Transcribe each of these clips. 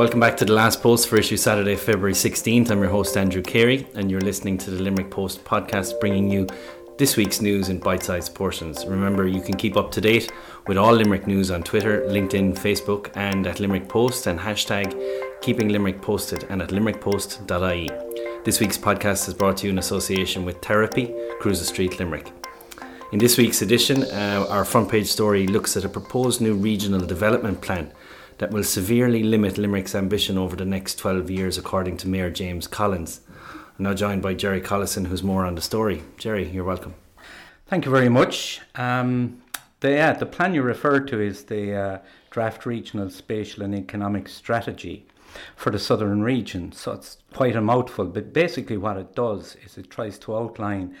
Welcome back to the last post for issue Saturday, February 16th. I'm your host, Andrew Carey, and you're listening to the Limerick Post podcast, bringing you this week's news in bite sized portions. Remember, you can keep up to date with all Limerick news on Twitter, LinkedIn, Facebook, and at Limerick Post, and hashtag keeping Limerick posted and at limerickpost.ie. This week's podcast is brought to you in association with Therapy, Cruises Street, Limerick. In this week's edition, uh, our front page story looks at a proposed new regional development plan that will severely limit Limerick's ambition over the next 12 years, according to Mayor James Collins. I'm now joined by Jerry Collison, who's more on the story. Jerry, you're welcome. Thank you very much. Um, the, yeah, the plan you referred to is the uh, draft regional spatial and economic strategy for the southern region. So it's quite a mouthful, but basically what it does is it tries to outline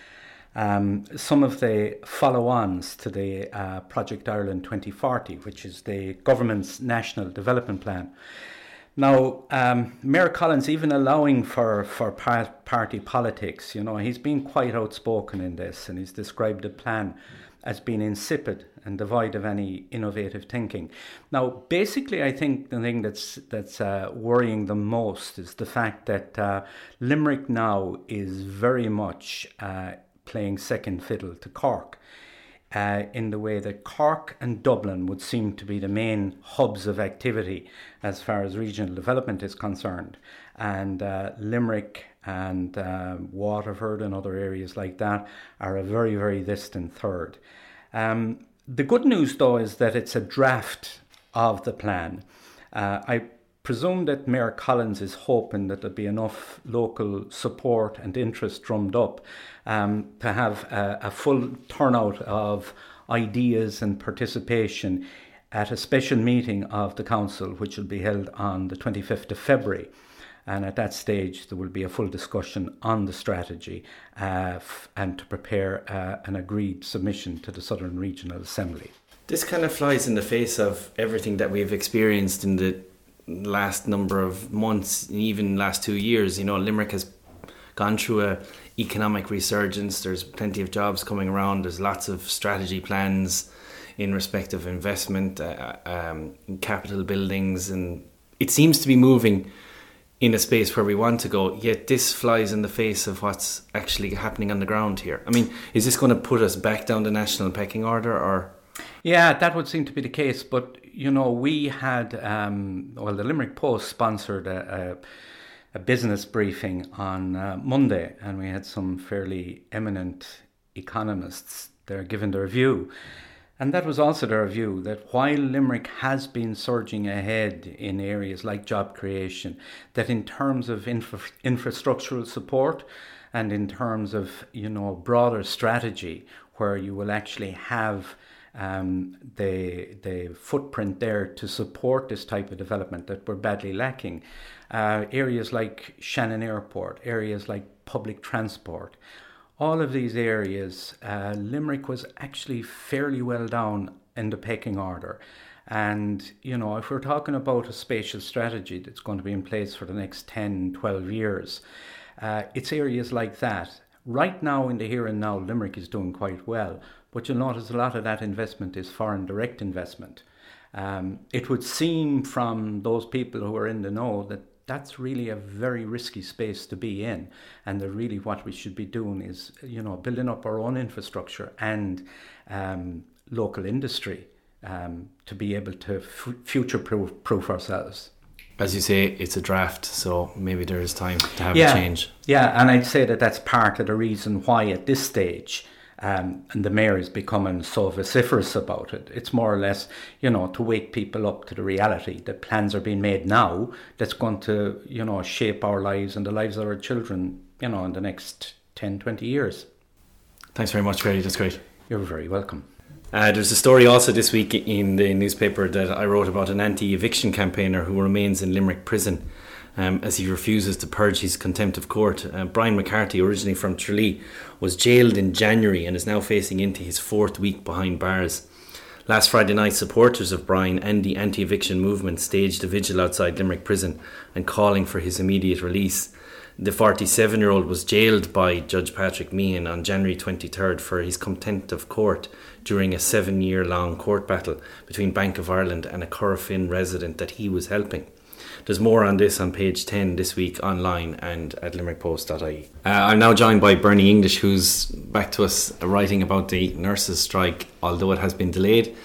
um, some of the follow ons to the uh, Project Ireland 2040, which is the government's national development plan. Now, um, Mayor Collins, even allowing for, for par- party politics, you know, he's been quite outspoken in this and he's described the plan as being insipid and devoid of any innovative thinking. Now, basically, I think the thing that's that's uh, worrying the most is the fact that uh, Limerick now is very much uh, playing second fiddle to Cork. Uh, in the way that Cork and Dublin would seem to be the main hubs of activity as far as regional development is concerned. And uh, Limerick and uh, Waterford and other areas like that are a very, very distant third. Um, the good news, though, is that it's a draft of the plan. Uh, I presume that Mayor Collins is hoping that there'll be enough local support and interest drummed up um, to have a, a, full turnout of ideas and participation at a special meeting of the council, which will be held on the 25th of February. And at that stage, there will be a full discussion on the strategy uh, f- and to prepare uh, an agreed submission to the Southern Regional Assembly. This kind of flies in the face of everything that we've experienced in the last number of months, even last two years. You know, Limerick has gone through a economic resurgence. There's plenty of jobs coming around. There's lots of strategy plans in respect of investment, uh, um, capital buildings, and it seems to be moving in a space where we want to go. Yet this flies in the face of what's actually happening on the ground here. I mean, is this going to put us back down the national pecking order, or? Yeah, that would seem to be the case. But you know, we had um, well, the Limerick Post sponsored a, a, a business briefing on uh, Monday, and we had some fairly eminent economists there giving their view. And that was also their view that while Limerick has been surging ahead in areas like job creation, that in terms of infra- infrastructural support and in terms of you know broader strategy, where you will actually have um, the the footprint there to support this type of development that we're badly lacking. Uh, areas like Shannon Airport, areas like public transport, all of these areas, uh, Limerick was actually fairly well down in the pecking order. And, you know, if we're talking about a spatial strategy that's going to be in place for the next 10, 12 years, uh, it's areas like that. Right now, in the here and now, Limerick is doing quite well, but you'll notice a lot of that investment is foreign direct investment. Um, it would seem from those people who are in the know that that's really a very risky space to be in. And that really what we should be doing is, you know, building up our own infrastructure and um, local industry um, to be able to f- future proof ourselves. As you say, it's a draft, so maybe there is time to have yeah, a change. Yeah, and I'd say that that's part of the reason why at this stage um, and the mayor is becoming so vociferous about it. It's more or less, you know, to wake people up to the reality that plans are being made now that's going to, you know, shape our lives and the lives of our children, you know, in the next 10, 20 years. Thanks very much, Gary. That's great. You're very welcome. Uh, there's a story also this week in the newspaper that I wrote about an anti eviction campaigner who remains in Limerick prison um, as he refuses to purge his contempt of court. Uh, Brian McCarthy, originally from Tralee, was jailed in January and is now facing into his fourth week behind bars. Last Friday night, supporters of Brian and the anti eviction movement staged a vigil outside Limerick prison and calling for his immediate release. The 47 year old was jailed by Judge Patrick Meehan on January 23rd for his contempt of court during a seven year long court battle between Bank of Ireland and a Corofin resident that he was helping. There's more on this on page 10 this week online and at limerickpost.ie. Uh, I'm now joined by Bernie English, who's back to us writing about the nurses' strike, although it has been delayed.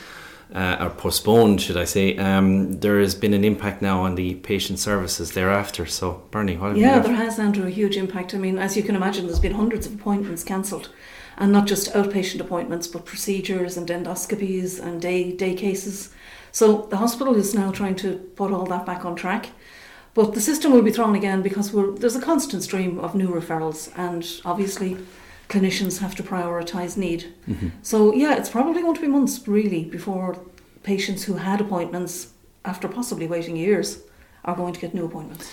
Uh, or postponed, should I say? Um, there has been an impact now on the patient services thereafter. So, Bernie, what have yeah, you? there has, Andrew, a huge impact. I mean, as you can imagine, there's been hundreds of appointments cancelled, and not just outpatient appointments, but procedures and endoscopies and day day cases. So the hospital is now trying to put all that back on track. But the system will be thrown again because there's a constant stream of new referrals, and obviously, clinicians have to prioritise need. Mm-hmm. So, yeah, it's probably going to be months really before patients who had appointments after possibly waiting years are going to get new appointments.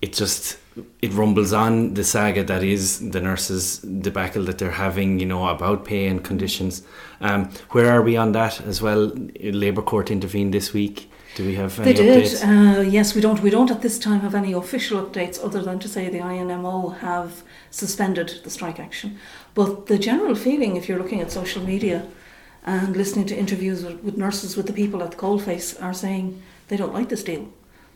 It just it rumbles on the saga that is the nurses debacle that they're having, you know, about pay and conditions. Um, where are we on that as well? Labour Court intervened this week. Do we have any they did. updates? Uh, yes, we don't. We don't at this time have any official updates other than to say the INMO have suspended the strike action. But the general feeling, if you're looking at social media and listening to interviews with, with nurses, with the people at the coalface, are saying they don't like this deal.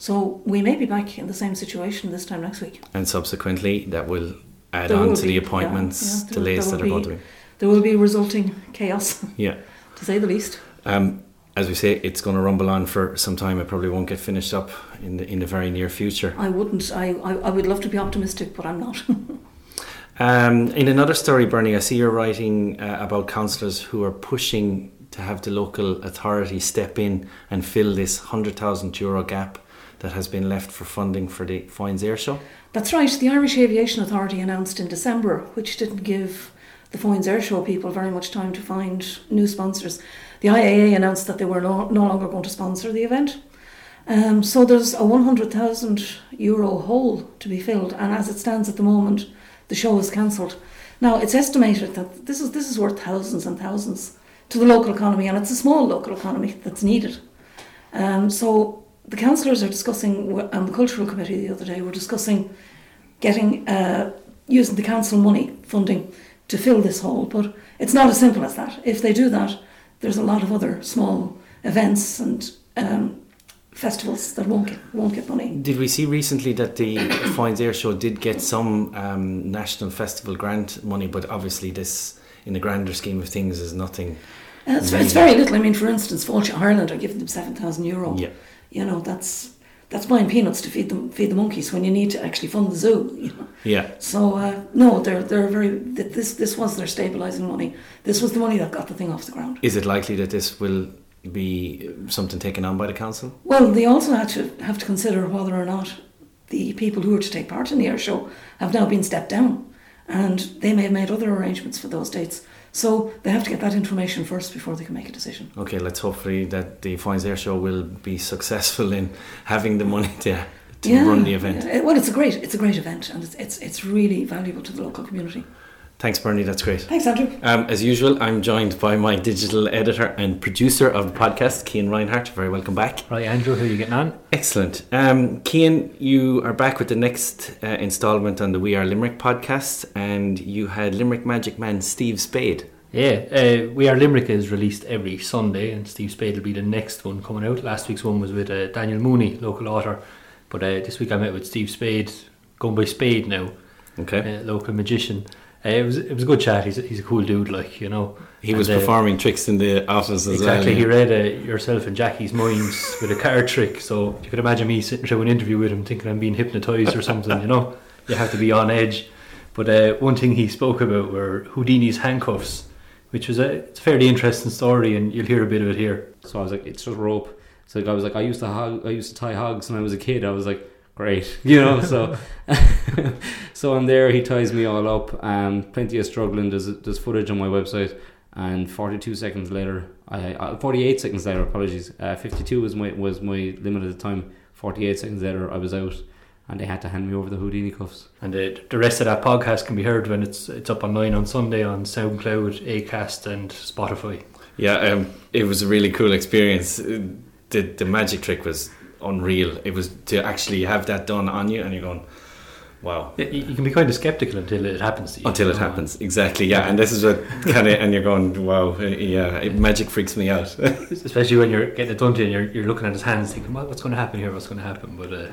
So we may be back in the same situation this time next week. And subsequently, that will add there on to be, the appointments yeah, yeah, delays that are going to be. There will be resulting chaos. Yeah. to say the least. Um, as we say, it's going to rumble on for some time. It probably won't get finished up in the in the very near future. I wouldn't. I I, I would love to be optimistic, but I'm not. um, in another story, Bernie, I see you're writing uh, about councillors who are pushing to have the local authority step in and fill this hundred thousand euro gap that has been left for funding for the Foynes Air Show? That's right. The Irish Aviation Authority announced in December, which didn't give the Foynes Air Show people very much time to find new sponsors. The IAA announced that they were no, no longer going to sponsor the event. Um, so there's a 100,000 euro hole to be filled, and as it stands at the moment, the show is cancelled. Now it's estimated that this is this is worth thousands and thousands to the local economy, and it's a small local economy that's needed. Um, so the councillors are discussing, and the cultural committee the other day were discussing getting uh, using the council money funding to fill this hole. But it's not as simple as that. If they do that, there's a lot of other small events and um, festivals that won't get won't get money. Did we see recently that the Foynes Air Show did get some um, national festival grant money? But obviously, this in the grander scheme of things is nothing. Uh, it's, it's, very little. I mean, for instance, Fáilte Ireland are giving them seven thousand euro. Yeah you know that's that's buying peanuts to feed them feed the monkeys when you need to actually fund the zoo. You know. Yeah. So uh, no, they're they're very this this was their stabilising money. This was the money that got the thing off the ground. Is it likely that this will be something taken on by the council? Well, they also had to have to consider whether or not the people who were to take part in the air show have now been stepped down, and they may have made other arrangements for those dates. So they have to get that information first before they can make a decision. Okay, let's hopefully that the Foynes Air Show will be successful in having the money to, to yeah, run the event. Yeah. Well, it's a great it's a great event and it's, it's it's really valuable to the local community. Thanks, Bernie. That's great. Thanks, Andrew. Um, as usual, I'm joined by my digital editor and producer of the podcast, Cian Reinhardt. Very welcome back. Right, Andrew, how are you getting on? Excellent. Um, Cian, you are back with the next uh, instalment on the We Are Limerick podcast, and you had Limerick Magic Man Steve Spade. Yeah, uh, We Are Limerick is released every Sunday, and Steve Spade will be the next one coming out. Last week's one was with uh, Daniel Mooney, local author, but uh, this week I met with Steve Spade, going by Spade now. Okay. Uh, local magician. Uh, it was it was a good chat. He's a, he's a cool dude, like you know. He was and, uh, performing tricks in the office as exactly, well. he read uh, yourself and Jackie's minds with a card trick. So you could imagine me sitting through an interview with him, thinking I'm being hypnotized or something. You know, you have to be on edge. But uh, one thing he spoke about were Houdini's handcuffs, which was a it's a fairly interesting story, and you'll hear a bit of it here. So I was like, it's just rope. So I was like, I used to hog, I used to tie hogs when I was a kid. I was like, great, you know. so, so I'm there. He ties me all up. Um, plenty of struggling. There's there's footage on my website. And 42 seconds later, I, I 48 seconds later, apologies. Uh, 52 was my was my limit at the time. 48 seconds later, I was out, and they had to hand me over the Houdini cuffs. And the, the rest of that podcast can be heard when it's it's up online on Sunday on SoundCloud, Acast, and Spotify. Yeah, um, it was a really cool experience. The the magic trick was unreal. It was to actually have that done on you, and you're going, Wow. You, you can be kind of skeptical until it happens to you. Until it happens, exactly. Yeah, and this is what kind of, and you're going, wow, yeah, it, magic freaks me out. Especially when you're getting it done to you and you're, you're looking at his hands thinking, well, what's going to happen here? What's going to happen? But uh,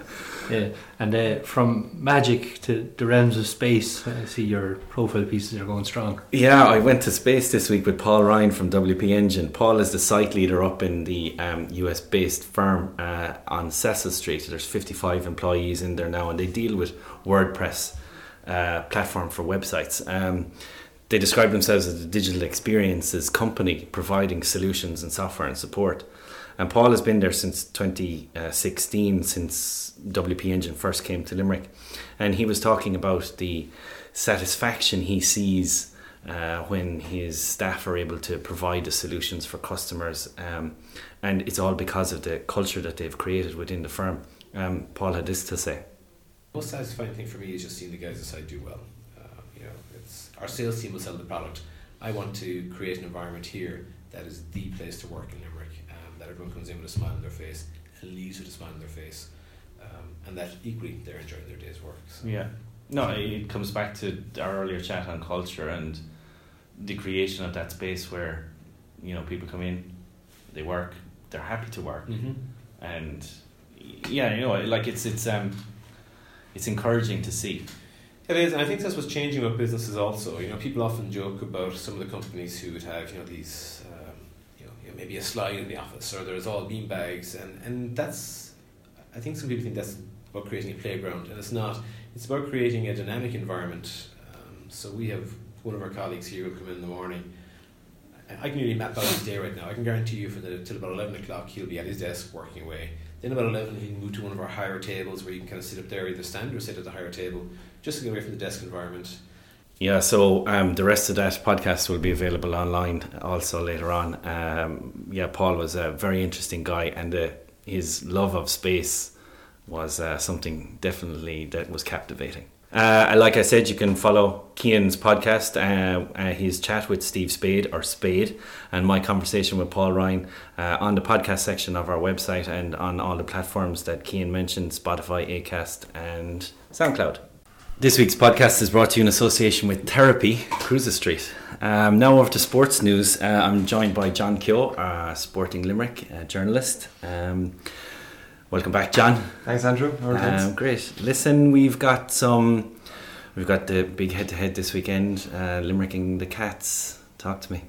yeah, and uh, from magic to the realms of space, I see your profile pieces are going strong. Yeah, I went to space this week with Paul Ryan from WP Engine. Paul is the site leader up in the um, US based firm uh, on Cecil Street. There's 55 employees in there now, and they deal with WordPress uh, platform for websites. Um, they describe themselves as a digital experiences company providing solutions and software and support. And Paul has been there since 2016, since WP Engine first came to Limerick. And he was talking about the satisfaction he sees uh, when his staff are able to provide the solutions for customers. Um, and it's all because of the culture that they've created within the firm. Um, Paul had this to say. The Most satisfying thing for me is just seeing the guys inside do well. Uh, you know, it's our sales team will sell the product. I want to create an environment here that is the place to work in Limerick. That everyone comes in with a smile on their face and leaves with a smile on their face, um, and that equally they're enjoying their day's work. So. Yeah. No, it comes back to our earlier chat on culture and the creation of that space where, you know, people come in, they work, they're happy to work, Mm-hmm. and yeah, you know, like it's it's um, it's encouraging to see. It is, and I think that's what's changing with businesses also. You know, people often joke about some of the companies who would have, you know, these, um, you know, you know, maybe a slide in the office or there's all bean bags, and, and that's, I think some people think that's about creating a playground, and it's not. It's about creating a dynamic environment. Um, so we have one of our colleagues here who come in in the morning. I- can really map out his day right now. I can guarantee you for the till about eleven o'clock he'll be at his desk working away. Then about eleven he can move to one of our higher tables where you can kind of sit up there, either stand or sit at the higher table, just to get away from the desk environment. Yeah, so um, the rest of that podcast will be available online also later on. Um, yeah, Paul was a very interesting guy, and uh, his love of space was uh, something definitely that was captivating. Uh, like I said, you can follow Cian's podcast, uh, uh, his chat with Steve Spade or Spade, and my conversation with Paul Ryan uh, on the podcast section of our website and on all the platforms that Cian mentioned Spotify, Acast, and SoundCloud. This week's podcast is brought to you in association with Therapy, Cruises Street. Um, now over to sports news. Uh, I'm joined by John Keogh, uh, Sporting Limerick uh, journalist. Um, welcome back, John. Thanks, Andrew. How are things? Um, great. Listen, we've got some. We've got the big head-to-head this weekend. Uh, Limerick and the Cats. Talk to me.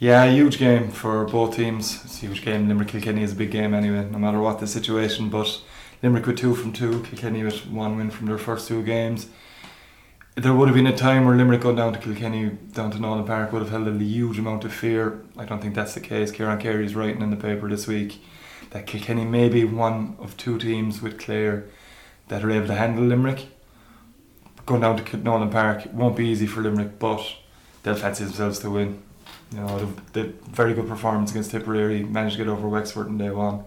Yeah, huge game for both teams. It's a huge game. Limerick Kilkenny is a big game anyway, no matter what the situation. But Limerick with two from two, Kilkenny with one win from their first two games. There would have been a time where Limerick going down to Kilkenny, down to Nowlan Park, would have held a huge amount of fear. I don't think that's the case. Kieran Carey is writing in the paper this week that Kilkenny may be one of two teams with Clare that are able to handle Limerick. Going down to Nowlan Park won't be easy for Limerick, but they'll fancy themselves to win. You know, the, the very good performance against Tipperary, managed to get over Wexford in day one.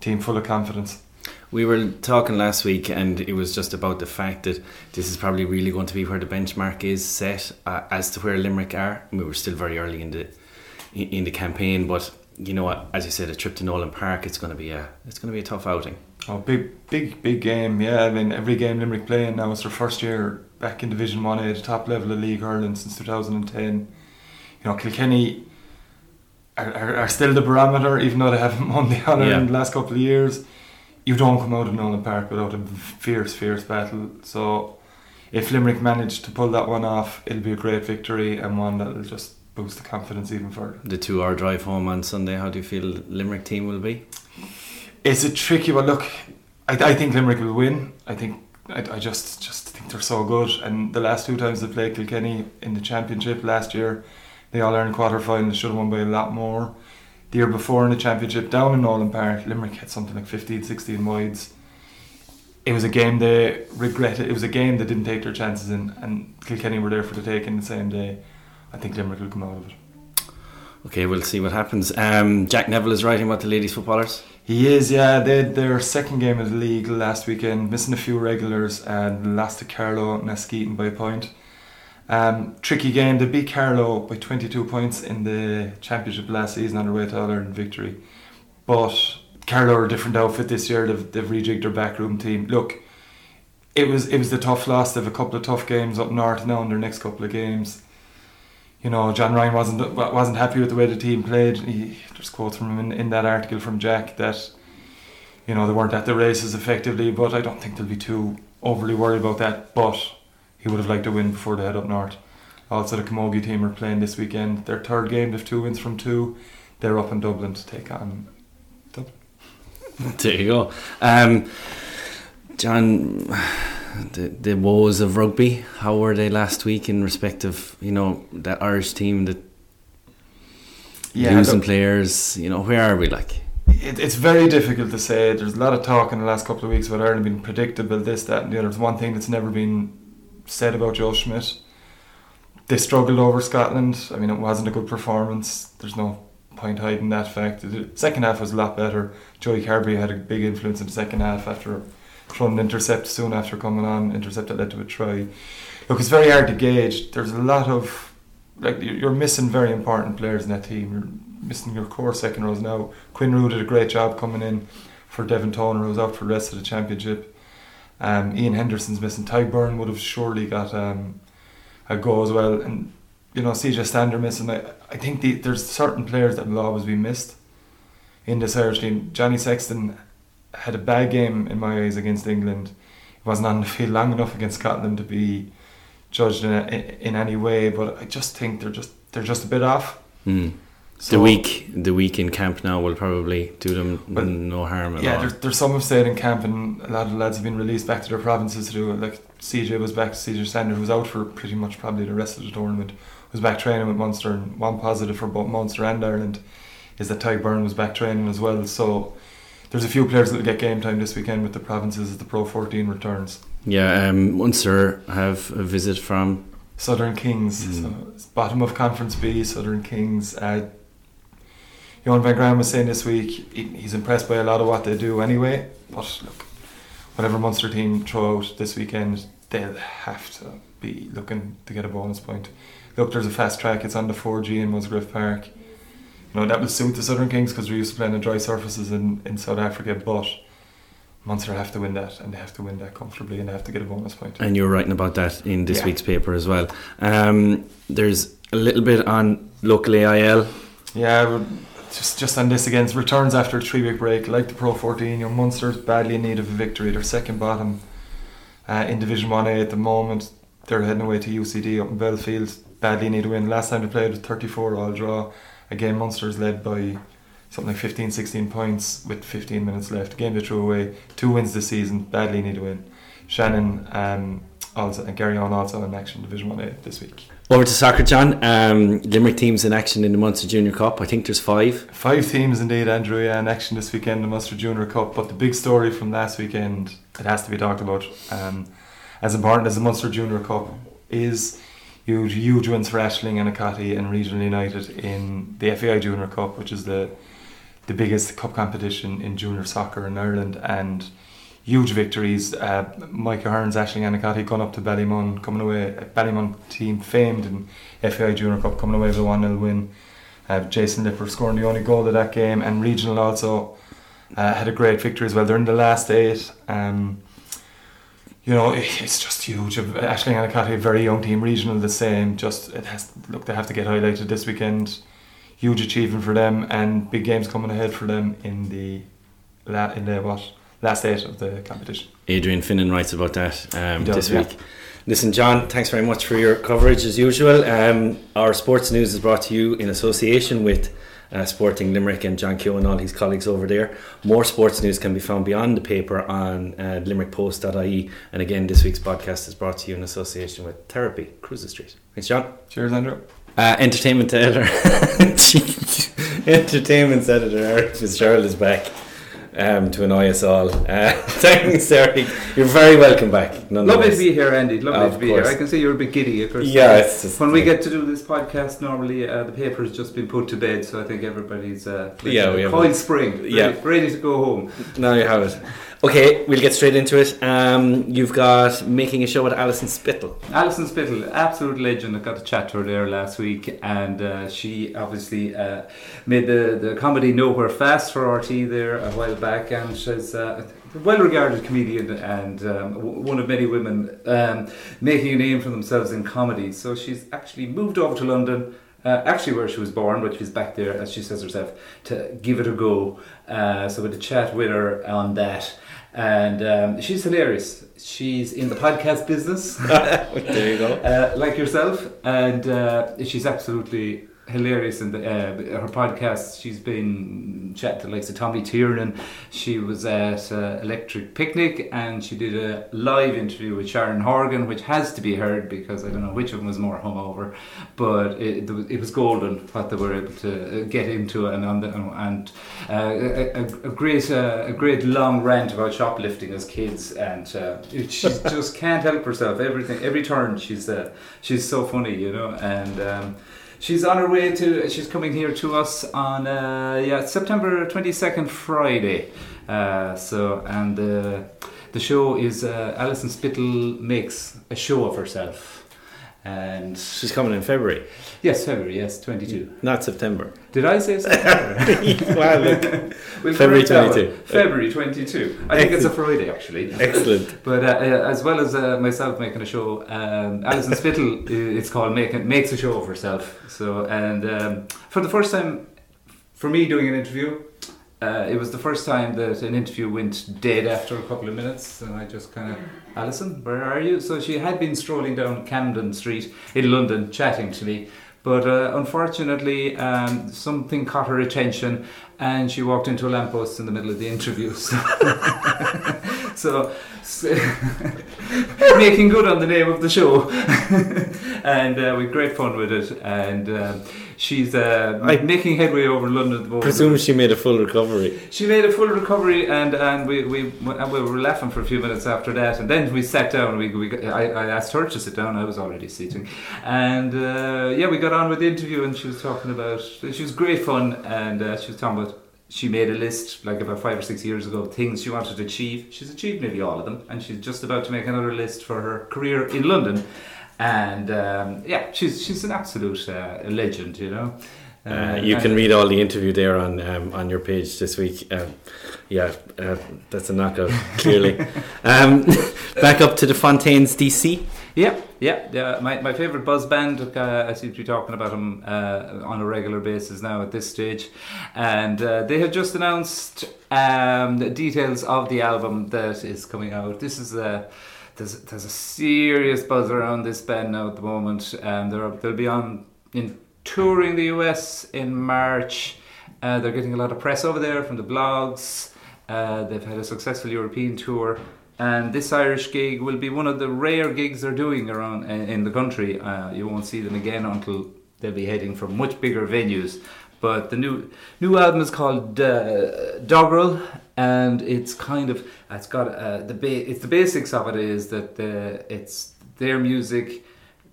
Team full of confidence. We were talking last week, and it was just about the fact that this is probably really going to be where the benchmark is set uh, as to where Limerick are. We were still very early in the in the campaign, but you know what? As you said, a trip to Nowlan Park, it's going to be a it's going to be a tough outing. Oh, big, big, big game. Yeah, I mean, every game Limerick playing now is their first year back in Division 1A, the top level of League Ireland since 2010. You know, Kilkenny are, are, are still the barometer, even though they haven't won the honour Yeah. in the last couple of years. You don't come out of Nowlan Park without a fierce, fierce battle. So, if Limerick manage to pull that one off, it'll be a great victory and one that'll just boost the confidence even further. The two-hour drive home on Sunday. How do you feel Limerick team will be? It's a tricky one. Look, I, I think Limerick will win. I think I, I just just think they're so good. And the last two times they played Kilkenny in the championship last year, they all earned quarter finals. Should have won by a lot more. The year before in the championship down in Nowlan Park, Limerick had something like 15, 16 wides. It was a game they regretted. It was a game they didn't take their chances in, and Kilkenny were there for the taking the same day. I think Limerick will come out of it. Okay, we'll see what happens. Um, Jack Neville is writing about the ladies footballers. He is, yeah. They had their second game of the league last weekend, missing a few regulars and lost to Carlow Mesquite by a point. Um, tricky game. They beat Carlow by 22 points in the championship last season on their way to All Ireland victory. But Carlow are a different outfit this year. They've, they've rejigged their backroom team. Look, it was it was the tough loss. They have a couple of tough games up north now in their next couple of games. You know, John Ryan wasn't wasn't happy with the way the team played. He, there's quotes from him in, in that article from Jack that you know they weren't at the races effectively, but I don't think they'll be too overly worried about that. But he would have liked to win before they head up north. Also, the Camogie team are playing this weekend. Their third game, they've two wins from two. They're up in Dublin to take on There you go. Um, John, the, the woes of rugby, how were they last week in respect of, you know, that Irish team that losing look, players, you know, where are we like? it, it's very difficult to say. There's a lot of talk in the last couple of weeks about Ireland being predictable, this, that, and the other. There's one thing that's never been said about Joe Schmidt. They struggled over Scotland. I mean, it wasn't a good performance. There's no point hiding that fact. The second half was a lot better. Joey Carbery had a big influence in the second half after throwing an intercept soon after coming on. Intercept that led to a try. Look, it's very hard to gauge. There's a lot of like you're missing very important players in that team. You're missing your core second rows now. Quinn Roux did a great job coming in for Devin Toner, was out for the rest of the championship. Um, Ian Henderson's missing. Tadhg Beirne would have surely got um, a go as well. And you know, CJ Stander missing. I, I think the, there's certain players that will always be missed in this Irish team. Johnny Sexton had a bad game in my eyes against England. He wasn't on the field long enough against Scotland to be judged in, a, in any way. But I just think they're just they're just a bit off. Mm. So- the week, the week in camp now will probably do them Well, no harm at Yeah, all. there's, there's some have stayed in camp, and a lot of lads have been released back to their provinces to do it. Like CJ was back, to CJ Stander, who was out for pretty much probably the rest of the tournament, was back training with Munster, and one positive for both Munster and Ireland is that Tadhg Beirne was back training as well. So there's a few players that will get game time this weekend with the provinces as the Pro 14 returns. Yeah, um, Munster have a visit from. Southern Kings, Mm. so bottom of Conference B, Southern Kings. Uh, Johan Van Graan was saying this week he, he's impressed by a lot of what they do anyway. But look, whatever Munster team throw out this weekend, they'll have to be looking to get a bonus point. Look, there's a fast track. It's on the 4G in Musgrave Park. You know that will suit the Southern Kings because we're used to playing on dry surfaces in, in South Africa. But Munster have to win that, and they have to win that comfortably, and they have to get a bonus point. And you're writing about that in this Yeah. week's paper as well. Um, there's a little bit on local AIL. Yeah, we're just just on this again. Returns after a three week break, like the Pro 14. Young Munster's badly in need of a victory. They're second bottom uh, in Division 1A at the moment. They're heading away to UCD up in Belfield. Badly need a win. Last time they played was 34 all draw. Again, Munster's led by something like 15, 16 points with 15 minutes left. Game they threw away. Two wins this season. Badly need a win. Shannon um, also and Garryowen also in action Division 1A this week. Over to soccer, John. Um, Limerick teams in action in the Munster Junior Cup. I think there's five. Five teams indeed, Andrew, yeah, in action this weekend, the Munster Junior Cup. But the big story from last weekend, it has to be talked about. Um, as important as the Munster Junior Cup is, huge, huge wins for Aisling Annacotty and Regional United in the FAI Junior Cup, which is the the biggest cup competition in junior soccer in Ireland, and huge victories. Uh, Micah Hearns, Aisling Annacotty gone up to Ballymun, coming away. Ballymun team famed in FAI Junior Cup, coming away with a 1 0 win. Uh, Jason Lipper scoring the only goal of that game, and Regional also uh, had a great victory as well. They're in the last eight. Um, you know, it's just huge. Aisling Annacotty, a very young team, Regional the same. Just it has look, they have to get highlighted this weekend. Huge achievement for them, and big games coming ahead for them in the in the what last eight of the competition. Adrian Finnan writes about that um, does, this yeah. week. Listen, John, thanks very much for your coverage as usual. Um, our sports news is brought to you in association with uh, Sporting Limerick and John Keogh and all his colleagues over there. More sports news can be found beyond the paper on uh, limerickpost.ie. And again, this week's podcast is brought to you in association with Therapy, Cruises Street. Thanks, John. Cheers, Andrew. Uh, entertainment editor, entertainment editor Eric Fitzgerald is back um, to annoy us all. Uh, thanks, Eric. You're very welcome back. Lovely to be here, Andy. Lovely Of to be course. here. I can see you're a bit giddy. Of course. Yeah, it's just when we get to do this podcast, normally uh, the paper has just been put to bed, so I think everybody's uh, Yeah, we have spring, ready, yeah. ready to go home. now you have it. Okay, we'll get straight into it. Um, you've got making a show with Alison Spittle. Alison Spittle, absolute legend. I got to chat to her there last week, and uh, she obviously uh, made the, the comedy Nowhere Fast for RT there a while back, and she's uh, a well regarded comedian and um, w- one of many women um, making a name for themselves in comedy. So she's actually moved over to London. Uh, actually, where she was born, but she's back there, as she says herself, to give it a go. Uh, so, we had a chat with her on that and um, she's hilarious. She's in the podcast business, there you go. uh, like yourself, and uh, she's absolutely hilarious in the, uh, her podcast. She's been chatting to like so Tommy Tiernan. She was at uh, Electric Picnic, and she did a live interview with Sharon Horgan, which has to be heard because I don't know which one was more hungover, but it, it was golden what they were able to uh, get into, and on the, and uh, a, a, a great uh, a great long rant about shoplifting as kids, and uh, she just can't help herself. Everything, every turn, she's uh, she's so funny, you know, and. Um, She's on her way to. She's coming here to us on uh, yeah September twenty second Friday. Uh, so and uh, the show is uh, Alison Spittle makes a show of herself, and She's coming in February, yes February yes twenty two. not September. Did I say September? wow, look. We'll February correct that one. 22. February twenty two. I think it's a Friday actually. Excellent. But uh, uh, as well as uh, myself making a show, um, Alison Spittle, it's called Make, Makes a Show of Herself. So, and um, for the first time, for me doing an interview, uh, it was the first time that an interview went dead after a couple of minutes, and I just kind of, Alison, where are you? So she had been strolling down Camden Street in London chatting to me. But uh, unfortunately, um, something caught her attention, and she walked into a lamppost in the middle of the interview. So, so making good on the name of the show, and uh, we had great fun with it. And um, she's uh, I- making headway over London at the moment. Presume she made a full recovery. She made a full recovery, and, and we, we and we were laughing for a few minutes after that. And then we sat down. We, we I, I asked her to sit down. I was already sitting, and uh, yeah, we got on with the interview. And she was talking about. She was great fun, and uh, she was talking about. She made a list like about five or six years ago of things she wanted to achieve. She's achieved nearly all of them, and she's just about to make another list for her career in London. And um, yeah, she's she's an absolute uh, legend, you know. Uh, you can read all the interview there on um, on your page this week. Um, yeah, uh, that's a knockout, clearly. um, back up to the Fontaines DC. Yeah, yeah, yeah. My, my favourite buzz band. Uh, I seem to be talking about them uh, on a regular basis now at this stage, and uh, they have just announced um, the details of the album that is coming out. This is a there's there's a serious buzz around this band now at the moment. Um, they're they'll be on in touring the US in March. Uh, they're getting a lot of press over there from the blogs. Uh, they've had a successful European tour, and this Irish gig will be one of the rare gigs they're doing around in, in the country. Uh, you won't see them again until they'll be heading for much bigger venues. But the new new album is called uh, Dogrel, and it's kind of it's got uh, the ba- it's the basics of it is that the, it's their music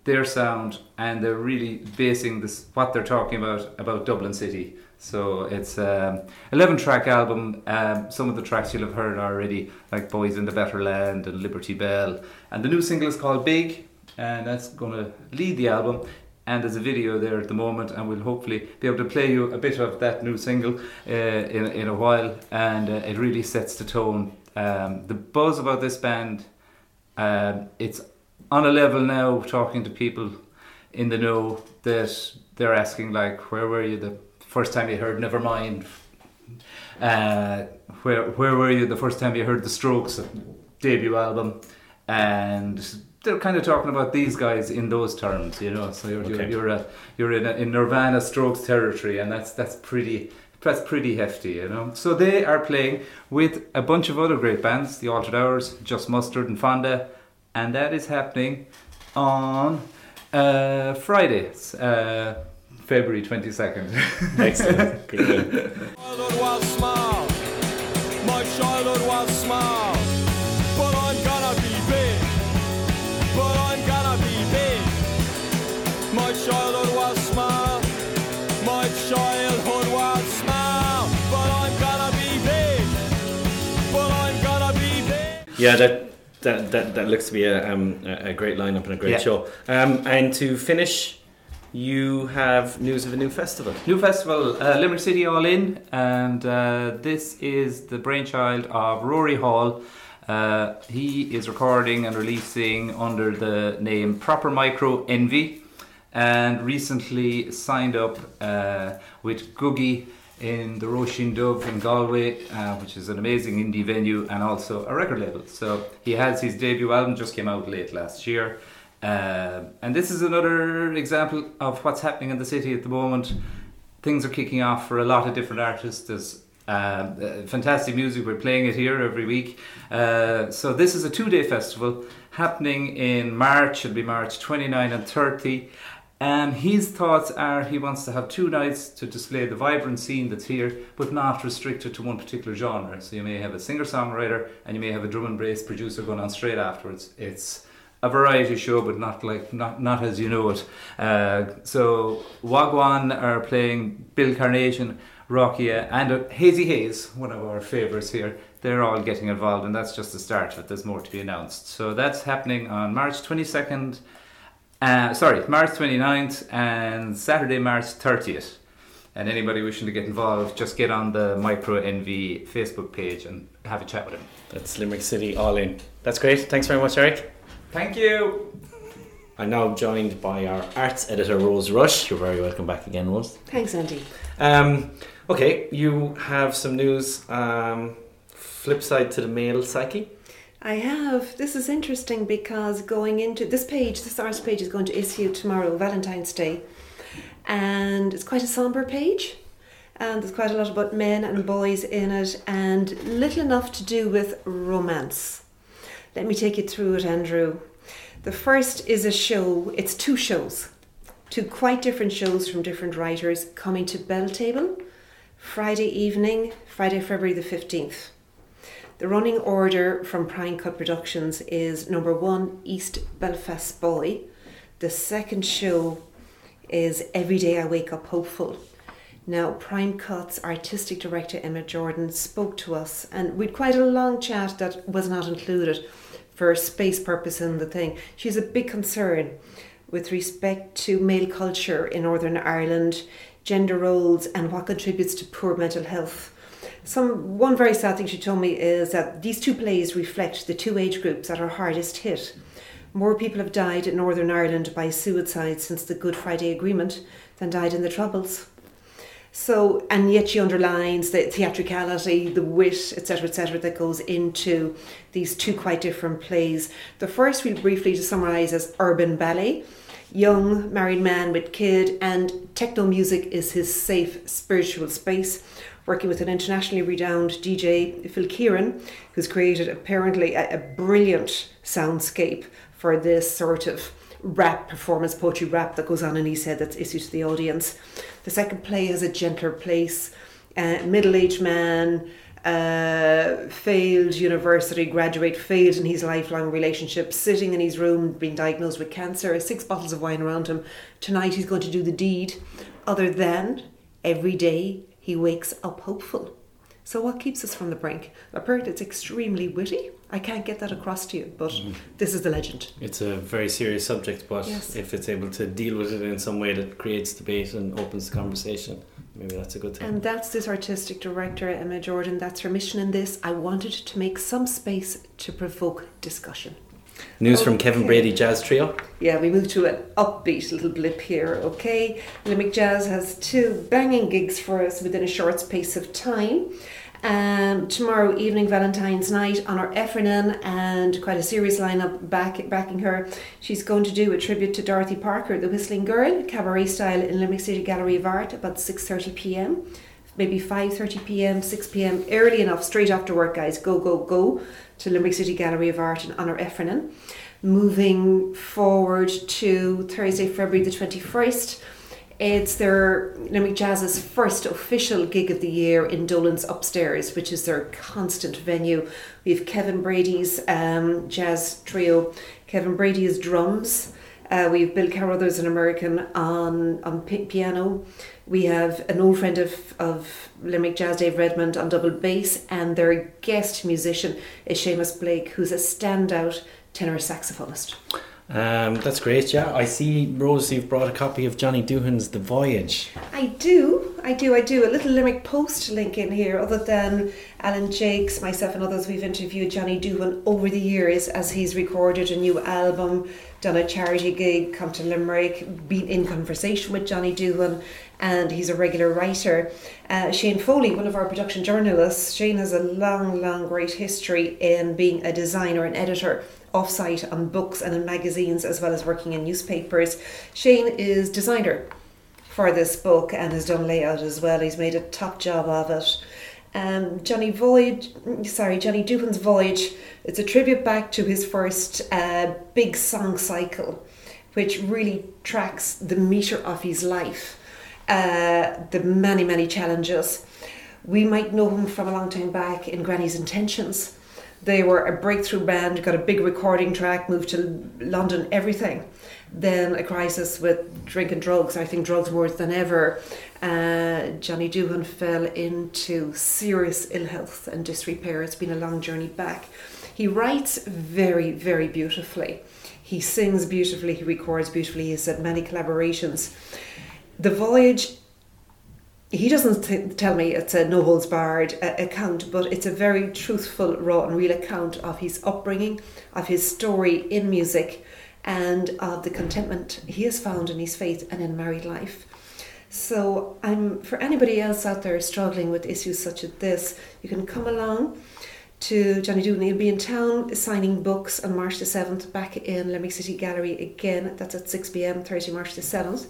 their sound and they're really basing this what they're talking about about Dublin City. So it's um, 11 track album. Um, some of the tracks you'll have heard already, like Boys in the Better Land and Liberty Belle. And the new single is called Big, and that's going to lead the album. And there's a video there at the moment, and we'll hopefully be able to play you a bit of that new single uh, in, in a while. And uh, it really sets the tone. Um, the buzz about this band, um, it's on a level now talking to people in the know that they're asking like where were you the first time you heard Nevermind uh, where where were you the first time you heard the Strokes debut album? And they're kind of talking about these guys in those terms you know? So you're you're, you're, a, you're in, a, in Nirvana Strokes territory and that's that's pretty that's pretty hefty, you know. So they are playing with a bunch of other great bands, the Altered Hours, Just Mustard, and Fonda, and that is happening on uh, Friday, uh, February twenty second. Excellent. Good was small. My childhood was small. But I'm gonna be big. But I'm gonna be big. My childhood was small. My childhood was small. But I'm gonna be big. But I'm gonna be big. Yeah, that that, that, that looks to be a, um, a a great lineup and a great Yeah. show. Um, and to finish, you have news of a new festival. New festival, uh, Limerick City All In, and uh, this is the brainchild of Rory Hall. Uh, he is recording and releasing under the name Proper Micro Envy, and recently signed up uh, with Googie in the Roisin Dubh in Galway, uh, which is an amazing indie venue and also a record label. So he has his debut album just came out late last year. Um and this is another example of what's happening in the city at the moment. Things are kicking off for a lot of different artists. There's um, uh, fantastic music. We're playing it here every week. Uh, so this is a two-day festival happening in March. It'll be March 29 and 30. Um, his thoughts are he wants to have two nights to display the vibrant scene that's here, but not restricted to one particular genre. So you may have a singer-songwriter and you may have a drum and bass producer going on straight afterwards. It's a variety show, but not like not not as you know it. Uh, so Wagwan are playing Bill Carnation, Rockia, and uh, Hazy Hayes, one of our favourites here. They're all getting involved, and that's just the start But. There's more to be announced. So that's happening on March 22nd. Uh, sorry, March 29th and Saturday, March 30th. And anybody wishing to get involved, just get on the Micro NV Facebook page and have a chat with him. That's Limerick City All In. That's great. Thanks very much, Eric. Thank you. I'm now joined by our arts editor, Rose Rush. You're very welcome back again, Rose. Thanks, Andy. Um, okay, you have some news. Um, flip side to the male psyche. I have. This is interesting because going into this page, this arts page is going to issue tomorrow, Valentine's Day, and it's quite a somber page. And there's quite a lot about men and boys in it, and little enough to do with romance. Let me take you through it, Andrew. The first is a show, it's two shows, two quite different shows from different writers coming to Belltable Friday evening, Friday, February the 15th. The running order from Prime Cut Productions is number one, East Belfast Boy. The second show is Every Day I Wake Up Hopeful. Now, Prime Cut's artistic director Emma Jordan spoke to us, and we'd quite a long chat that was not included for space purpose in the thing. She's a big concern with respect to male culture in Northern Ireland, gender roles, and what contributes to poor mental health. Some one very sad thing she told me is that these two plays reflect the two age groups that are hardest hit. More people have died in Northern Ireland by suicide since the Good Friday Agreement than died in the Troubles. So, and yet she underlines the theatricality, the wit, etc., etc., that goes into these two quite different plays. The first, we'll briefly just summarise as urban ballet. Young married man with kid, and techno music is his safe spiritual space. Working with an internationally renowned DJ, Phil Kieran, who's created apparently a, a brilliant soundscape for this sort of rap performance, poetry rap that goes on in East Head that's issued to the audience. The second play has a gentler place. Uh, Middle aged man, uh, failed university graduate, failed in his lifelong relationship, sitting in his room, being diagnosed with cancer, six bottles of wine around him. Tonight he's going to do the deed, other than every day he wakes up hopeful. So, what keeps us from the brink? A Apparently, it's extremely witty. I can't get that across to you, but mm. this is the legend. It's a very serious subject, but Yes. if it's able to deal with it in some way that creates debate and opens the conversation, maybe that's a good thing. And that's this artistic director, Emma Jordan. That's her mission in this. I wanted to make some space to provoke discussion. News from Kevin Brady Jazz Trio. Yeah, we move to an upbeat little blip here, okay? Limerick Jazz has two banging gigs for us within a short space of time. Um, tomorrow evening, Valentine's night, Honor Heffernan, and quite a serious lineup back, backing her. She's going to do a tribute to Dorothy Parker, the Whistling Girl, cabaret style in Limerick City Gallery of Art, about 6.30 p.m. Maybe 5.30 p.m., 6 p.m., early enough, straight after work, guys. Go, go, go to Limerick City Gallery of Art in Honor Heffernan. Moving forward to Thursday, February the 21st, it's their Limerick Jazz's first official gig of the year in Dolan's Upstairs, which is their constant venue. We have Kevin Brady's um, jazz trio. Kevin Brady is drums. Uh, we have Bill Carruthers, an American, on, on pi- piano. We have an old friend of, of Limerick Jazz, Dave Redmond, on double bass, and their guest musician is Seamus Blake, who's a standout tenor saxophonist. Um, that's great, yeah. I see, Rose, you've brought a copy of Johnny Duhan's The Voyage. I do, I do, I do. A little Limerick Post link in here, other than Alan Jakes, myself, and others. We've interviewed Johnny Duhan over the years as he's recorded a new album, done a charity gig, come to Limerick, been in conversation with Johnny Duhan, and he's a regular writer. Uh, Shane Foley, one of our production journalists, Shane has a long, long, great history in being a designer and editor offsite on books and in magazines as well as working in newspapers. Shane is designer for this book and has done layout as well. He's made a top job of it. Um, Johnny Voyage, sorry, Johnny Duhan's Voyage. It's a tribute back to his first uh, big song cycle, which really tracks the meter of his life, uh, the many many challenges. We might know him from a long time back in Granny's Intentions they were a breakthrough band, got a big recording track, moved to London, everything. Then a crisis with drink and drugs, I think drugs worse than ever. Uh, Johnny Duhan fell into serious ill health and disrepair. It's been a long journey back. He writes very, very beautifully. He sings beautifully, he records beautifully, he's had many collaborations. The Voyage he doesn't t- tell me it's a no holds barred uh, account, but it's a very truthful, raw, and real account of his upbringing, of his story in music, and of the contentment he has found in his faith and in married life. So, I'm for anybody else out there struggling with issues such as this, you can come along to Johnny Duhan. He'll be in town signing books on March the 7th back in Limerick City Gallery again. That's at 6 pm, Thursday, March the 7th.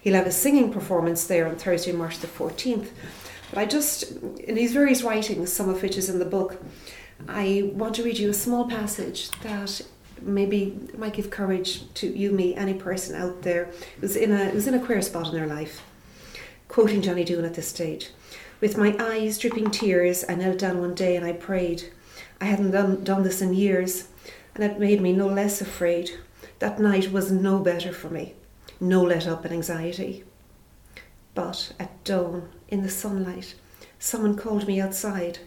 He'll have a singing performance there on Thursday, March the 14th. But I just, in his various writings, some of which is in the book, I want to read you a small passage that maybe might give courage to you, me, any person out there who's in a who's in a queer spot in their life. Quoting Johnny Duhan at this stage. With my eyes dripping tears, I knelt down one day and I prayed. I hadn't done, done this in years, and it made me no less afraid. That night was no better for me no let up in anxiety. But at dawn, in the sunlight, someone called me outside,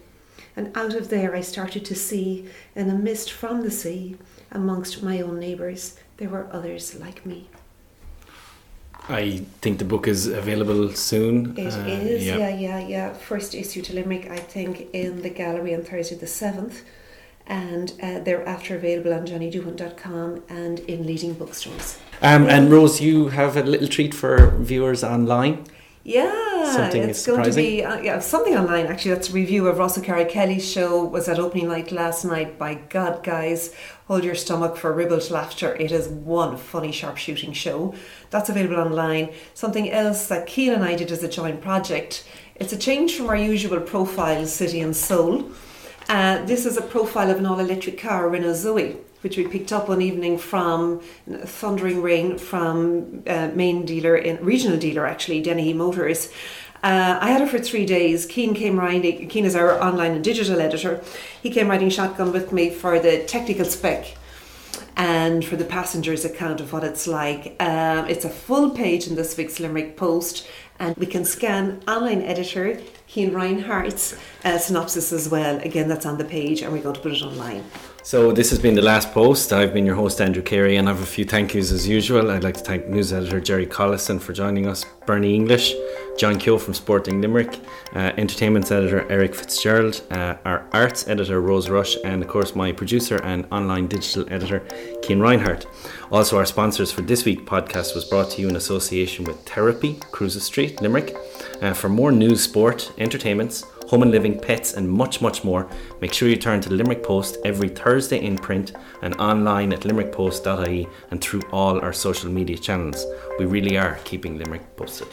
and out of there I started to see, in the mist from the sea, amongst my own neighbours, there were others like me. I think the book is available soon. It uh, is, yeah. yeah, yeah, yeah. First issue to Limerick, I think, in the gallery on Thursday the 7th and uh, they're available on johnnyduhan.com and in leading bookstores. Um, and Rose, you have a little treat for viewers online. Yeah, something it's going to be uh, yeah something online. Actually, that's a review of Russell Carey Kelly's show. Was at opening night last night. By God, guys, hold your stomach for ribald laughter. It is one funny, sharp-shooting show. That's available online. Something else that Cian and I did as a joint project. It's a change from our usual profile, city and soul. Uh, this is a profile of an all-electric car, Renault Zoe, which we picked up one evening from Thundering Rain from uh, main dealer, in regional dealer actually, Dennehy Motors. Uh, I had it for three days. Cian came riding. Cian is our online and digital editor. He came riding shotgun with me for the technical spec and for the passenger's account of what it's like. Um, it's a full page in this week's Limerick Post, and we can scan online editor Cian Reinhardt's uh, synopsis as well. Again, that's on the page, and we're going to put it online. So this has been the last post. I've been your host Andrew Carey, and I have a few thank yous as usual. I'd like to thank news editor Jerry Collison for joining us, Bernie English, John Keogh from Sporting Limerick, uh, entertainment editor Eric Fitzgerald, uh, our arts editor Rose Rush, and of course my producer and online digital editor Cian Reinhardt. Also, our sponsors for this week podcast was brought to you in association with Therapy, Cruises Street, Limerick. Uh, for more news, sport, entertainments home and living, pets, and much, much more, make sure you turn to the Limerick Post every Thursday in print and online at limerickpost.ie and through all our social media channels. We really are keeping Limerick posted.